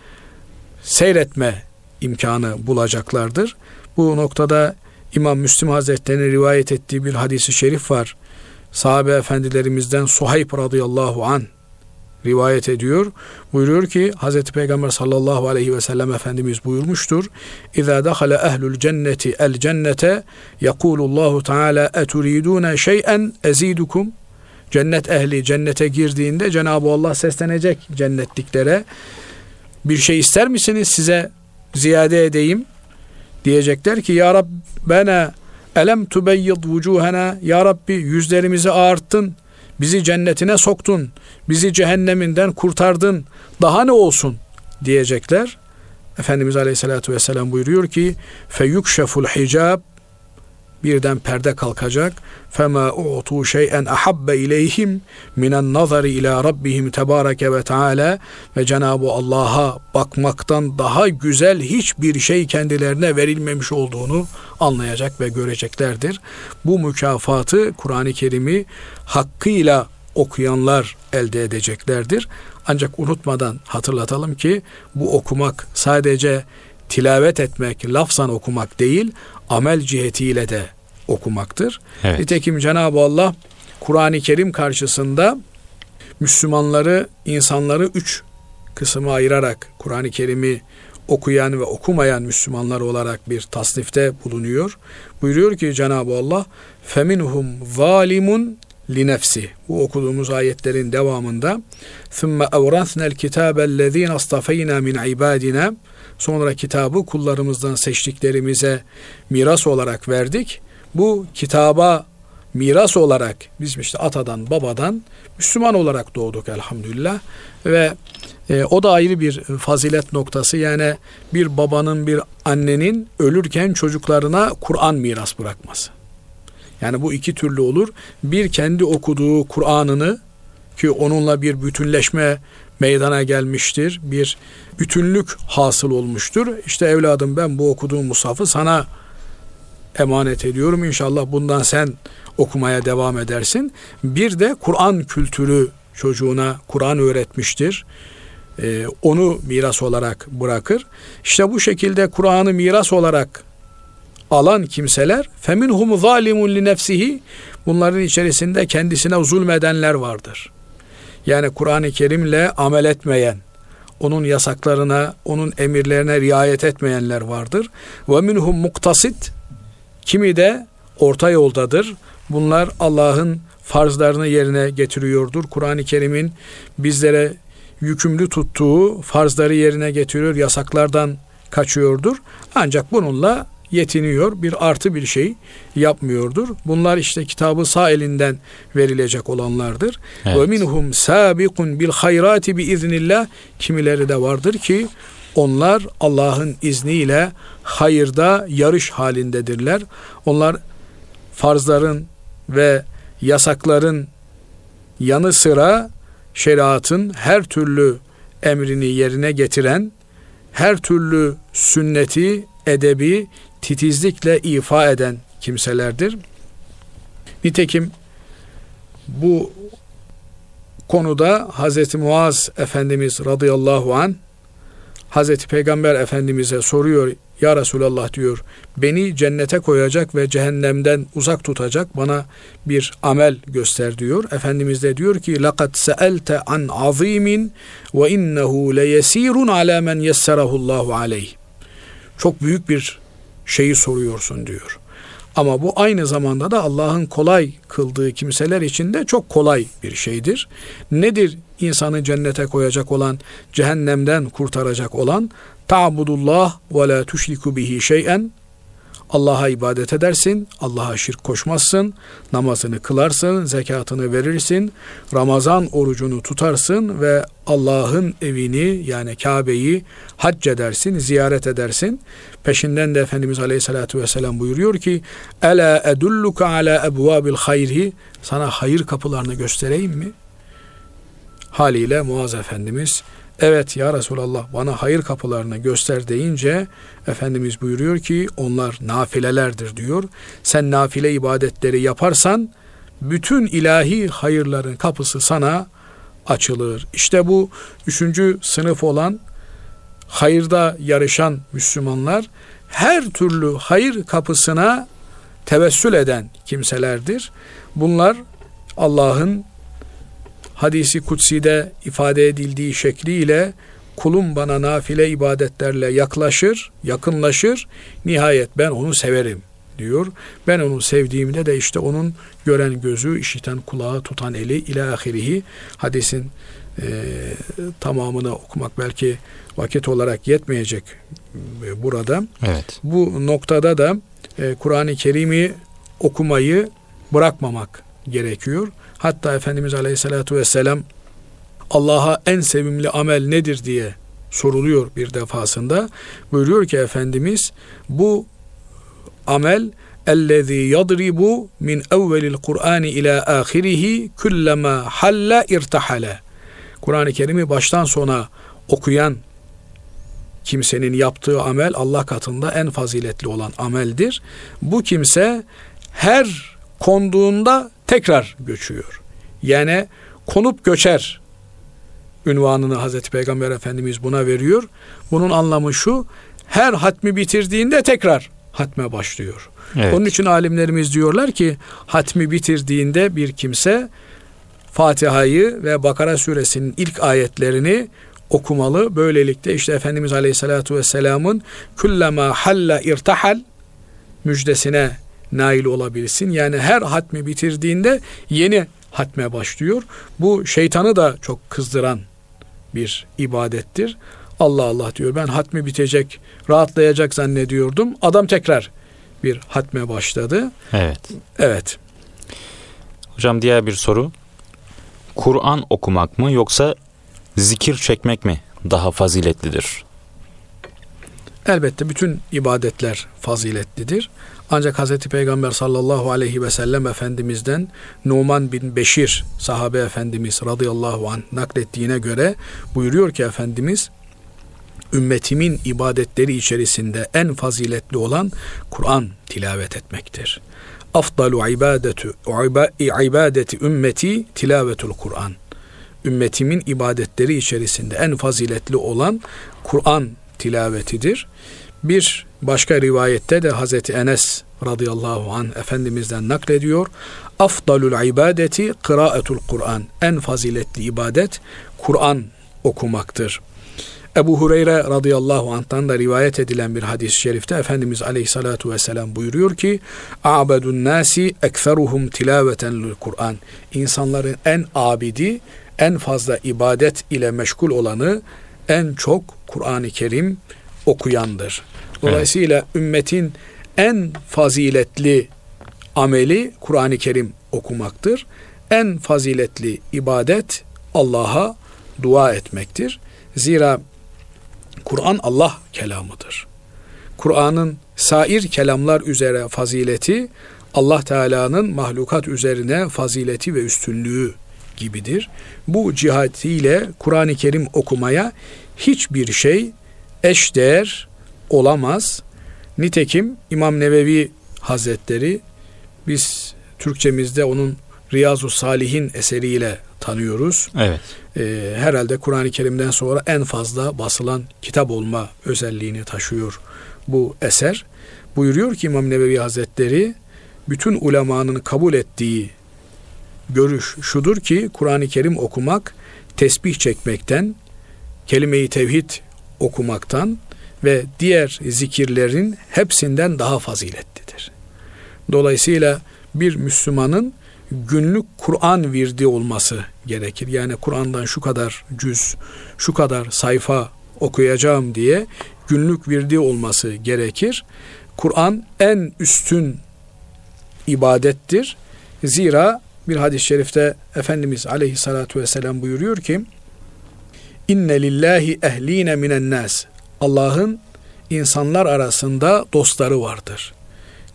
seyretme imkanı bulacaklardır. Bu noktada İmam Müslim Hazretleri'nin rivayet ettiği bir hadisi şerif var. Sahabe efendilerimizden Suhayb radıyallahu an rivayet ediyor. Buyuruyor ki Hazreti Peygamber sallallahu aleyhi ve sellem Efendimiz buyurmuştur. İza dakhala ehlul cenneti el cennete yekulullahu teala eturidune şey'en ezidukum Cennet ehli cennete girdiğinde Cenab-ı Allah seslenecek cennetliklere. Bir şey ister misiniz size ziyade edeyim? Diyecekler ki Ya Rabbena elem tubeyyid vucuhena Ya Rabbi yüzlerimizi ağarttın. Bizi cennetine soktun. Bizi cehenneminden kurtardın. Daha ne olsun? Diyecekler. Efendimiz Aleyhisselatü Vesselam buyuruyor ki feyukşeful hicab birden perde kalkacak. Fema u'tu şey'en ahabbe ileyhim minen nazari ila rabbihim tebareke ve teala ve Cenab-ı Allah'a bakmaktan daha güzel hiçbir şey kendilerine verilmemiş olduğunu anlayacak ve göreceklerdir. Bu mükafatı Kur'an-ı Kerim'i hakkıyla okuyanlar elde edeceklerdir. Ancak unutmadan hatırlatalım ki bu okumak sadece tilavet etmek, lafzan okumak değil, amel cihetiyle de okumaktır. Evet. Nitekim Cenab-ı Allah Kur'an-ı Kerim karşısında Müslümanları, insanları üç kısma ayırarak Kur'an-ı Kerim'i okuyan ve okumayan Müslümanlar olarak bir tasnifte bulunuyor. Buyuruyor ki Cenab-ı Allah feminhum zalimun li nefsi. Bu okuduğumuz ayetlerin devamında "Thumma awrathna al-kitaba allazina astafayna min ibadina Sonra kitabı kullarımızdan seçtiklerimize miras olarak verdik. Bu kitaba miras olarak biz işte atadan babadan Müslüman olarak doğduk elhamdülillah ve e, o da ayrı bir fazilet noktası yani bir babanın bir annenin ölürken çocuklarına Kur'an miras bırakması. Yani bu iki türlü olur. Bir kendi okuduğu Kur'an'ını ki onunla bir bütünleşme meydana gelmiştir. Bir bütünlük hasıl olmuştur. İşte evladım ben bu okuduğum musafı sana emanet ediyorum. İnşallah bundan sen okumaya devam edersin. Bir de Kur'an kültürü çocuğuna Kur'an öğretmiştir. Ee, onu miras olarak bırakır. İşte bu şekilde Kur'an'ı miras olarak alan kimseler feminhum zalimun li nefsihi bunların içerisinde kendisine zulmedenler vardır. Yani Kur'an-ı Kerim'le amel etmeyen, onun yasaklarına, onun emirlerine riayet etmeyenler vardır. Ve minhum muktasit kimi de orta yoldadır. Bunlar Allah'ın farzlarını yerine getiriyordur. Kur'an-ı Kerim'in bizlere yükümlü tuttuğu farzları yerine getiriyor, yasaklardan kaçıyordur. Ancak bununla yetiniyor. Bir artı bir şey yapmıyordur. Bunlar işte kitabı sağ elinden verilecek olanlardır. Ve minhum sabiqun bil hayrati bi iznillah. Kimileri de vardır ki onlar Allah'ın izniyle hayırda yarış halindedirler. Onlar farzların ve yasakların yanı sıra şeriatın her türlü emrini yerine getiren, her türlü sünneti, edebi titizlikle ifa eden kimselerdir. Nitekim bu konuda Hz. Muaz Efendimiz radıyallahu an Hazreti Peygamber Efendimiz'e soruyor ya Resulallah diyor beni cennete koyacak ve cehennemden uzak tutacak bana bir amel göster diyor. Efendimiz de diyor ki لَقَدْ سَأَلْتَ an azimin ve innehu leyesirun ala men yesserahu Allahu aleyh. Çok büyük bir şeyi soruyorsun diyor. Ama bu aynı zamanda da Allah'ın kolay kıldığı kimseler için de çok kolay bir şeydir. Nedir insanı cennete koyacak olan, cehennemden kurtaracak olan? Ta'budullah ve la tuşriku bihi şey'en Allah'a ibadet edersin, Allah'a şirk koşmazsın, namazını kılarsın, zekatını verirsin, Ramazan orucunu tutarsın ve Allah'ın evini yani Kabe'yi hac edersin, ziyaret edersin. Peşinden de Efendimiz Aleyhisselatü Vesselam buyuruyor ki Ela edulluka ala ebvabil hayri sana hayır kapılarını göstereyim mi? Haliyle Muaz Efendimiz Evet ya Resulallah bana hayır kapılarını göster deyince Efendimiz buyuruyor ki onlar nafilelerdir diyor. Sen nafile ibadetleri yaparsan bütün ilahi hayırların kapısı sana açılır. İşte bu üçüncü sınıf olan hayırda yarışan Müslümanlar her türlü hayır kapısına tevessül eden kimselerdir. Bunlar Allah'ın hadisi kutsi'de ifade edildiği şekliyle kulum bana nafile ibadetlerle yaklaşır, yakınlaşır. Nihayet ben onu severim diyor. Ben onu sevdiğimde de işte onun gören gözü, işiten kulağı, tutan eli ila ahirihi hadisin e, tamamını okumak belki vakit olarak yetmeyecek e, burada. Evet. Bu noktada da e, Kur'an-ı Kerim'i okumayı bırakmamak gerekiyor. Hatta Efendimiz Aleyhisselatü Vesselam Allah'a en sevimli amel nedir diye soruluyor bir defasında. Buyuruyor ki Efendimiz bu amel ellezî yadribu min evvelil Kur'an ila ahirihi kullama halla irtahale. Kur'an-ı Kerim'i baştan sona okuyan kimsenin yaptığı amel Allah katında en faziletli olan ameldir. Bu kimse her konduğunda tekrar göçüyor. Yani konup göçer ünvanını Hazreti Peygamber Efendimiz buna veriyor. Bunun anlamı şu, her hatmi bitirdiğinde tekrar hatme başlıyor. Evet. Onun için alimlerimiz diyorlar ki hatmi bitirdiğinde bir kimse Fatiha'yı ve Bakara suresinin ilk ayetlerini okumalı. Böylelikle işte Efendimiz Aleyhisselatü Vesselam'ın kullama halla irtahal müjdesine nail olabilirsin. Yani her hatmi bitirdiğinde yeni hatme başlıyor. Bu şeytanı da çok kızdıran bir ibadettir. Allah Allah diyor ben hatmi bitecek, rahatlayacak zannediyordum. Adam tekrar bir hatme başladı. Evet. Evet. Hocam diğer bir soru. Kur'an okumak mı yoksa zikir çekmek mi daha faziletlidir? Elbette bütün ibadetler faziletlidir. Ancak Hz. Peygamber sallallahu aleyhi ve sellem Efendimiz'den Numan bin Beşir sahabe Efendimiz radıyallahu anh naklettiğine göre buyuruyor ki Efendimiz ümmetimin ibadetleri içerisinde en faziletli olan Kur'an tilavet etmektir. Afdalu ibadetu ibadeti ümmeti tilavetul Kur'an. Ümmetimin ibadetleri içerisinde en faziletli olan Kur'an tilavetidir. Bir başka rivayette de Hazreti Enes radıyallahu an Efendimiz'den naklediyor. Afdalul ibadeti kıraatul Kur'an. En faziletli ibadet Kur'an okumaktır. Ebu Hureyre radıyallahu anh'tan da rivayet edilen bir hadis-i şerifte Efendimiz aleyhissalatu vesselam buyuruyor ki A'bedun nasi ekferuhum tilaveten Kur'an. İnsanların en abidi, en fazla ibadet ile meşgul olanı en çok Kur'an-ı Kerim okuyandır. Dolayısıyla evet. ümmetin en faziletli ameli Kur'an-ı Kerim okumaktır. En faziletli ibadet Allah'a dua etmektir. Zira Kur'an Allah kelamıdır. Kur'an'ın sair kelamlar üzere fazileti Allah Teala'nın mahlukat üzerine fazileti ve üstünlüğü gibidir. Bu cihatiyle Kur'an-ı Kerim okumaya hiçbir şey eşdeğer olamaz. Nitekim İmam Nevevi Hazretleri biz Türkçemizde onun Riyazu Salihin eseriyle tanıyoruz. Evet. Ee, herhalde Kur'an-ı Kerim'den sonra en fazla basılan kitap olma özelliğini taşıyor bu eser. Buyuruyor ki İmam Nevevi Hazretleri bütün ulemanın kabul ettiği görüş şudur ki Kur'an-ı Kerim okumak tesbih çekmekten, kelime-i tevhid okumaktan ve diğer zikirlerin hepsinden daha faziletlidir. Dolayısıyla bir Müslümanın günlük Kur'an virdi olması gerekir. Yani Kur'an'dan şu kadar cüz, şu kadar sayfa okuyacağım diye günlük virdi olması gerekir. Kur'an en üstün ibadettir. Zira bir hadis-i şerifte Efendimiz aleyhissalatu vesselam buyuruyor ki İnne lillahi ehline minen nas. Allah'ın insanlar arasında dostları vardır.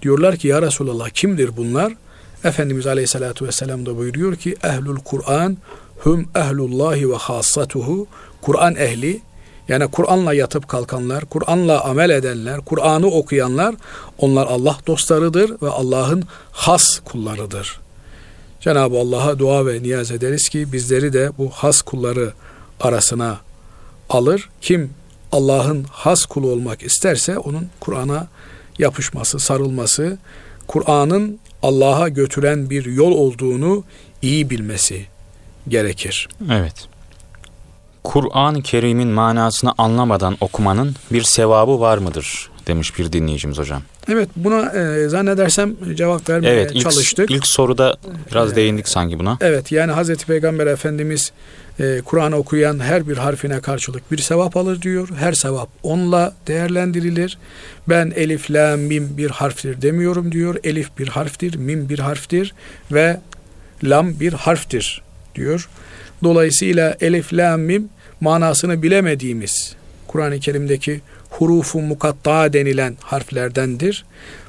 Diyorlar ki ya Resulallah kimdir bunlar? Efendimiz Aleyhisselatü Vesselam da buyuruyor ki ehlul Kur'an hum ehlullahi ve hassatuhu Kur'an ehli yani Kur'an'la yatıp kalkanlar, Kur'an'la amel edenler, Kur'an'ı okuyanlar onlar Allah dostlarıdır ve Allah'ın has kullarıdır. Cenab-ı Allah'a dua ve niyaz ederiz ki bizleri de bu has kulları arasına alır. Kim Allah'ın has kulu olmak isterse onun Kur'an'a yapışması, sarılması, Kur'an'ın Allah'a götüren bir yol olduğunu iyi bilmesi gerekir. Evet. Kur'an-ı Kerim'in manasını anlamadan okumanın bir sevabı var mıdır demiş bir dinleyicimiz hocam. Evet buna e, zannedersem cevap vermeye evet, ilk, çalıştık. İlk soruda biraz ee, değindik sanki buna. Evet yani Hazreti Peygamber Efendimiz e, Kur'an okuyan her bir harfine karşılık bir sevap alır diyor. Her sevap onunla değerlendirilir. Ben elif, la, mim bir harftir demiyorum diyor. Elif bir harftir, mim bir harftir ve lam bir harftir diyor. Dolayısıyla elif, la, mim manasını bilemediğimiz Kur'an-ı Kerim'deki hurufu mukatta denilen harflerdendir.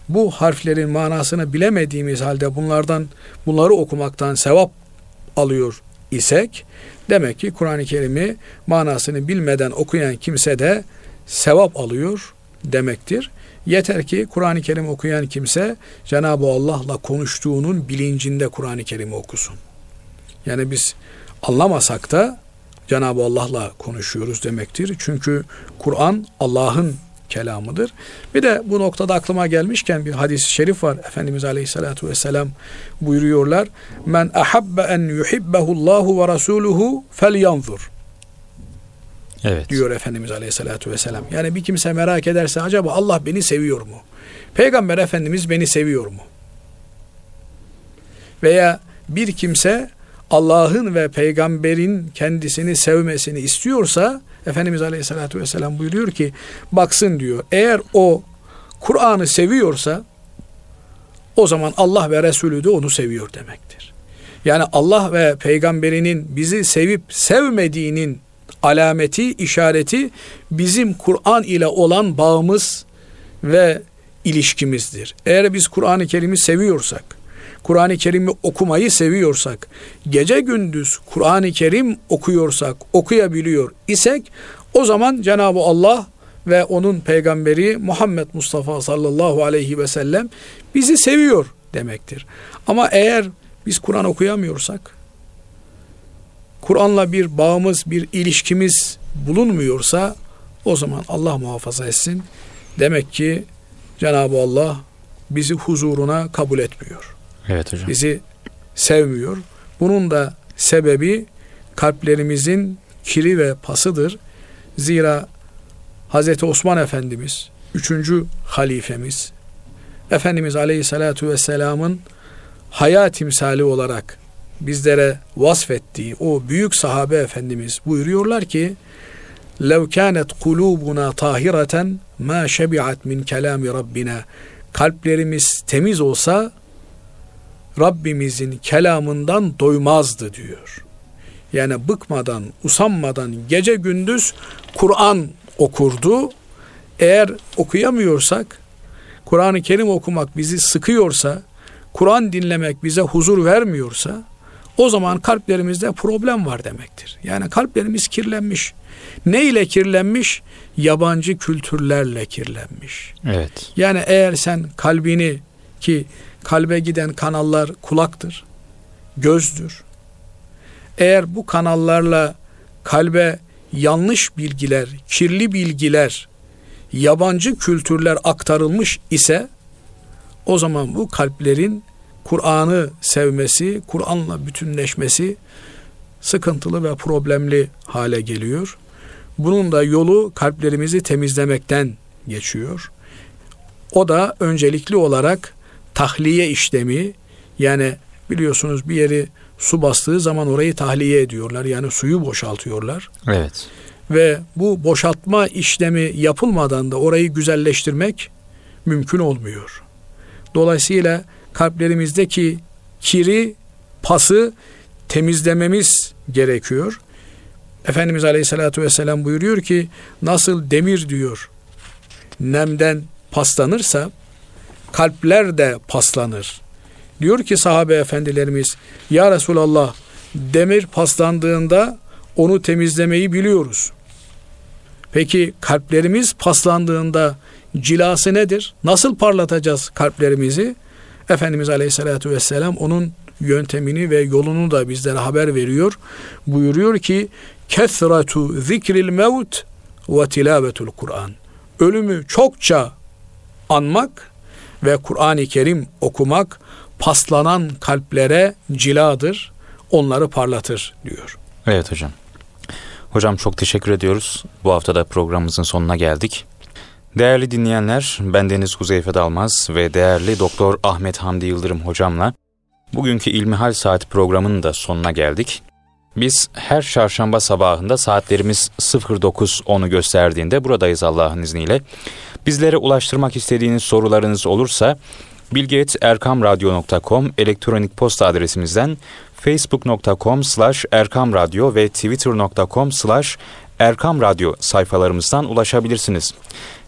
Bu harflerin manasını bilemediğimiz halde bunlardan bunları okumaktan sevap alıyor isek demek ki Kur'an-ı Kerim'i manasını bilmeden okuyan kimse de sevap alıyor demektir. Yeter ki Kur'an-ı Kerim okuyan kimse Cenab-ı Allah'la konuştuğunun bilincinde Kur'an-ı Kerim'i okusun. Yani biz anlamasak da Cenab-ı Allah'la konuşuyoruz demektir. Çünkü Kur'an Allah'ın kelamıdır. Bir de bu noktada aklıma gelmişken bir hadis-i şerif var. Efendimiz Aleyhisselatü Vesselam buyuruyorlar. Men ahabbe en yuhibbehullahu ve rasuluhu fel yanzur. Evet. Diyor Efendimiz Aleyhisselatü Vesselam. Yani bir kimse merak ederse acaba Allah beni seviyor mu? Peygamber Efendimiz beni seviyor mu? Veya bir kimse Allah'ın ve peygamberin kendisini sevmesini istiyorsa Efendimiz Aleyhisselatü Vesselam buyuruyor ki baksın diyor eğer o Kur'an'ı seviyorsa o zaman Allah ve Resulü de onu seviyor demektir. Yani Allah ve peygamberinin bizi sevip sevmediğinin alameti, işareti bizim Kur'an ile olan bağımız ve ilişkimizdir. Eğer biz Kur'an-ı Kerim'i seviyorsak, Kur'an-ı Kerim'i okumayı seviyorsak, gece gündüz Kur'an-ı Kerim okuyorsak, okuyabiliyor isek o zaman Cenab-ı Allah ve onun peygamberi Muhammed Mustafa sallallahu aleyhi ve sellem bizi seviyor demektir. Ama eğer biz Kur'an okuyamıyorsak, Kur'an'la bir bağımız, bir ilişkimiz bulunmuyorsa o zaman Allah muhafaza etsin. Demek ki Cenab-ı Allah bizi huzuruna kabul etmiyor. Evet hocam. Bizi sevmiyor. Bunun da sebebi kalplerimizin kiri ve pasıdır. Zira Hazreti Osman Efendimiz, üçüncü halifemiz, Efendimiz Aleyhisselatü Vesselam'ın hayat timsali olarak bizlere vasfettiği o büyük sahabe efendimiz buyuruyorlar ki لَوْ كَانَتْ قُلُوبُنَا طَاهِرَةً مَا شَبِعَتْ مِنْ كَلَامِ رَبِّنَا Kalplerimiz temiz olsa Rabbimizin kelamından doymazdı diyor. Yani bıkmadan, usanmadan gece gündüz Kur'an okurdu. Eğer okuyamıyorsak, Kur'an-ı Kerim okumak bizi sıkıyorsa, Kur'an dinlemek bize huzur vermiyorsa, o zaman kalplerimizde problem var demektir. Yani kalplerimiz kirlenmiş. Ne ile kirlenmiş? Yabancı kültürlerle kirlenmiş. Evet. Yani eğer sen kalbini ki kalbe giden kanallar kulaktır, gözdür. Eğer bu kanallarla kalbe yanlış bilgiler, kirli bilgiler, yabancı kültürler aktarılmış ise o zaman bu kalplerin Kur'an'ı sevmesi, Kur'an'la bütünleşmesi sıkıntılı ve problemli hale geliyor. Bunun da yolu kalplerimizi temizlemekten geçiyor. O da öncelikli olarak tahliye işlemi yani biliyorsunuz bir yeri su bastığı zaman orayı tahliye ediyorlar. Yani suyu boşaltıyorlar. Evet. Ve bu boşaltma işlemi yapılmadan da orayı güzelleştirmek mümkün olmuyor. Dolayısıyla kalplerimizdeki kiri, pası temizlememiz gerekiyor. Efendimiz Aleyhisselatü Vesselam buyuruyor ki nasıl demir diyor nemden paslanırsa kalpler de paslanır. Diyor ki sahabe efendilerimiz ya Resulallah demir paslandığında onu temizlemeyi biliyoruz. Peki kalplerimiz paslandığında cilası nedir? Nasıl parlatacağız kalplerimizi? Efendimiz Aleyhisselatü Vesselam onun yöntemini ve yolunu da bizlere haber veriyor. Buyuruyor ki kesratu zikril mevt ve tilavetul Kur'an. Ölümü çokça anmak ve Kur'an-ı Kerim okumak paslanan kalplere ciladır, onları parlatır diyor. Evet hocam. Hocam çok teşekkür ediyoruz. Bu hafta da programımızın sonuna geldik. Değerli dinleyenler, ben Deniz Huzeyfe Dalmaz ve değerli Doktor Ahmet Hamdi Yıldırım hocamla bugünkü İlmihal Saat programının da sonuna geldik. Biz her çarşamba sabahında saatlerimiz 09.10'u gösterdiğinde buradayız Allah'ın izniyle. Bizlere ulaştırmak istediğiniz sorularınız olursa bilgeerkamradyo.com elektronik posta adresimizden facebook.com slash erkamradyo ve twitter.com slash erkamradyo sayfalarımızdan ulaşabilirsiniz.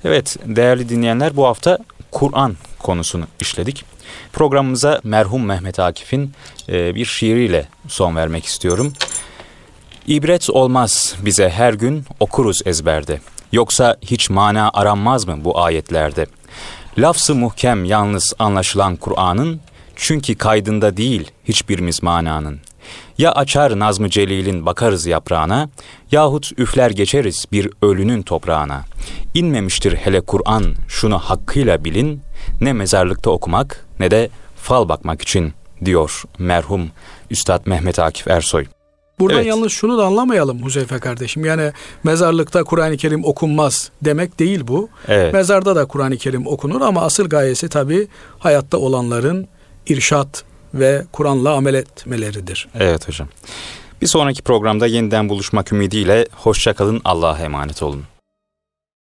Evet değerli dinleyenler bu hafta Kur'an konusunu işledik. Programımıza merhum Mehmet Akif'in e, bir şiiriyle son vermek istiyorum. İbret olmaz bize her gün okuruz ezberde. Yoksa hiç mana aranmaz mı bu ayetlerde? Lafzı muhkem yalnız anlaşılan Kur'an'ın, çünkü kaydında değil hiçbirimiz mananın. Ya açar Nazmı Celil'in bakarız yaprağına, yahut üfler geçeriz bir ölünün toprağına. İnmemiştir hele Kur'an şunu hakkıyla bilin, ne mezarlıkta okumak ne de fal bakmak için diyor merhum Üstad Mehmet Akif Ersoy. Buradan evet. yalnız şunu da anlamayalım Huzeyfe kardeşim. Yani mezarlıkta Kur'an-ı Kerim okunmaz demek değil bu. Evet. Mezarda da Kur'an-ı Kerim okunur ama asıl gayesi tabi hayatta olanların irşat ve Kur'an'la amel etmeleridir. Evet hocam. Bir sonraki programda yeniden buluşmak ümidiyle hoşçakalın Allah'a emanet olun.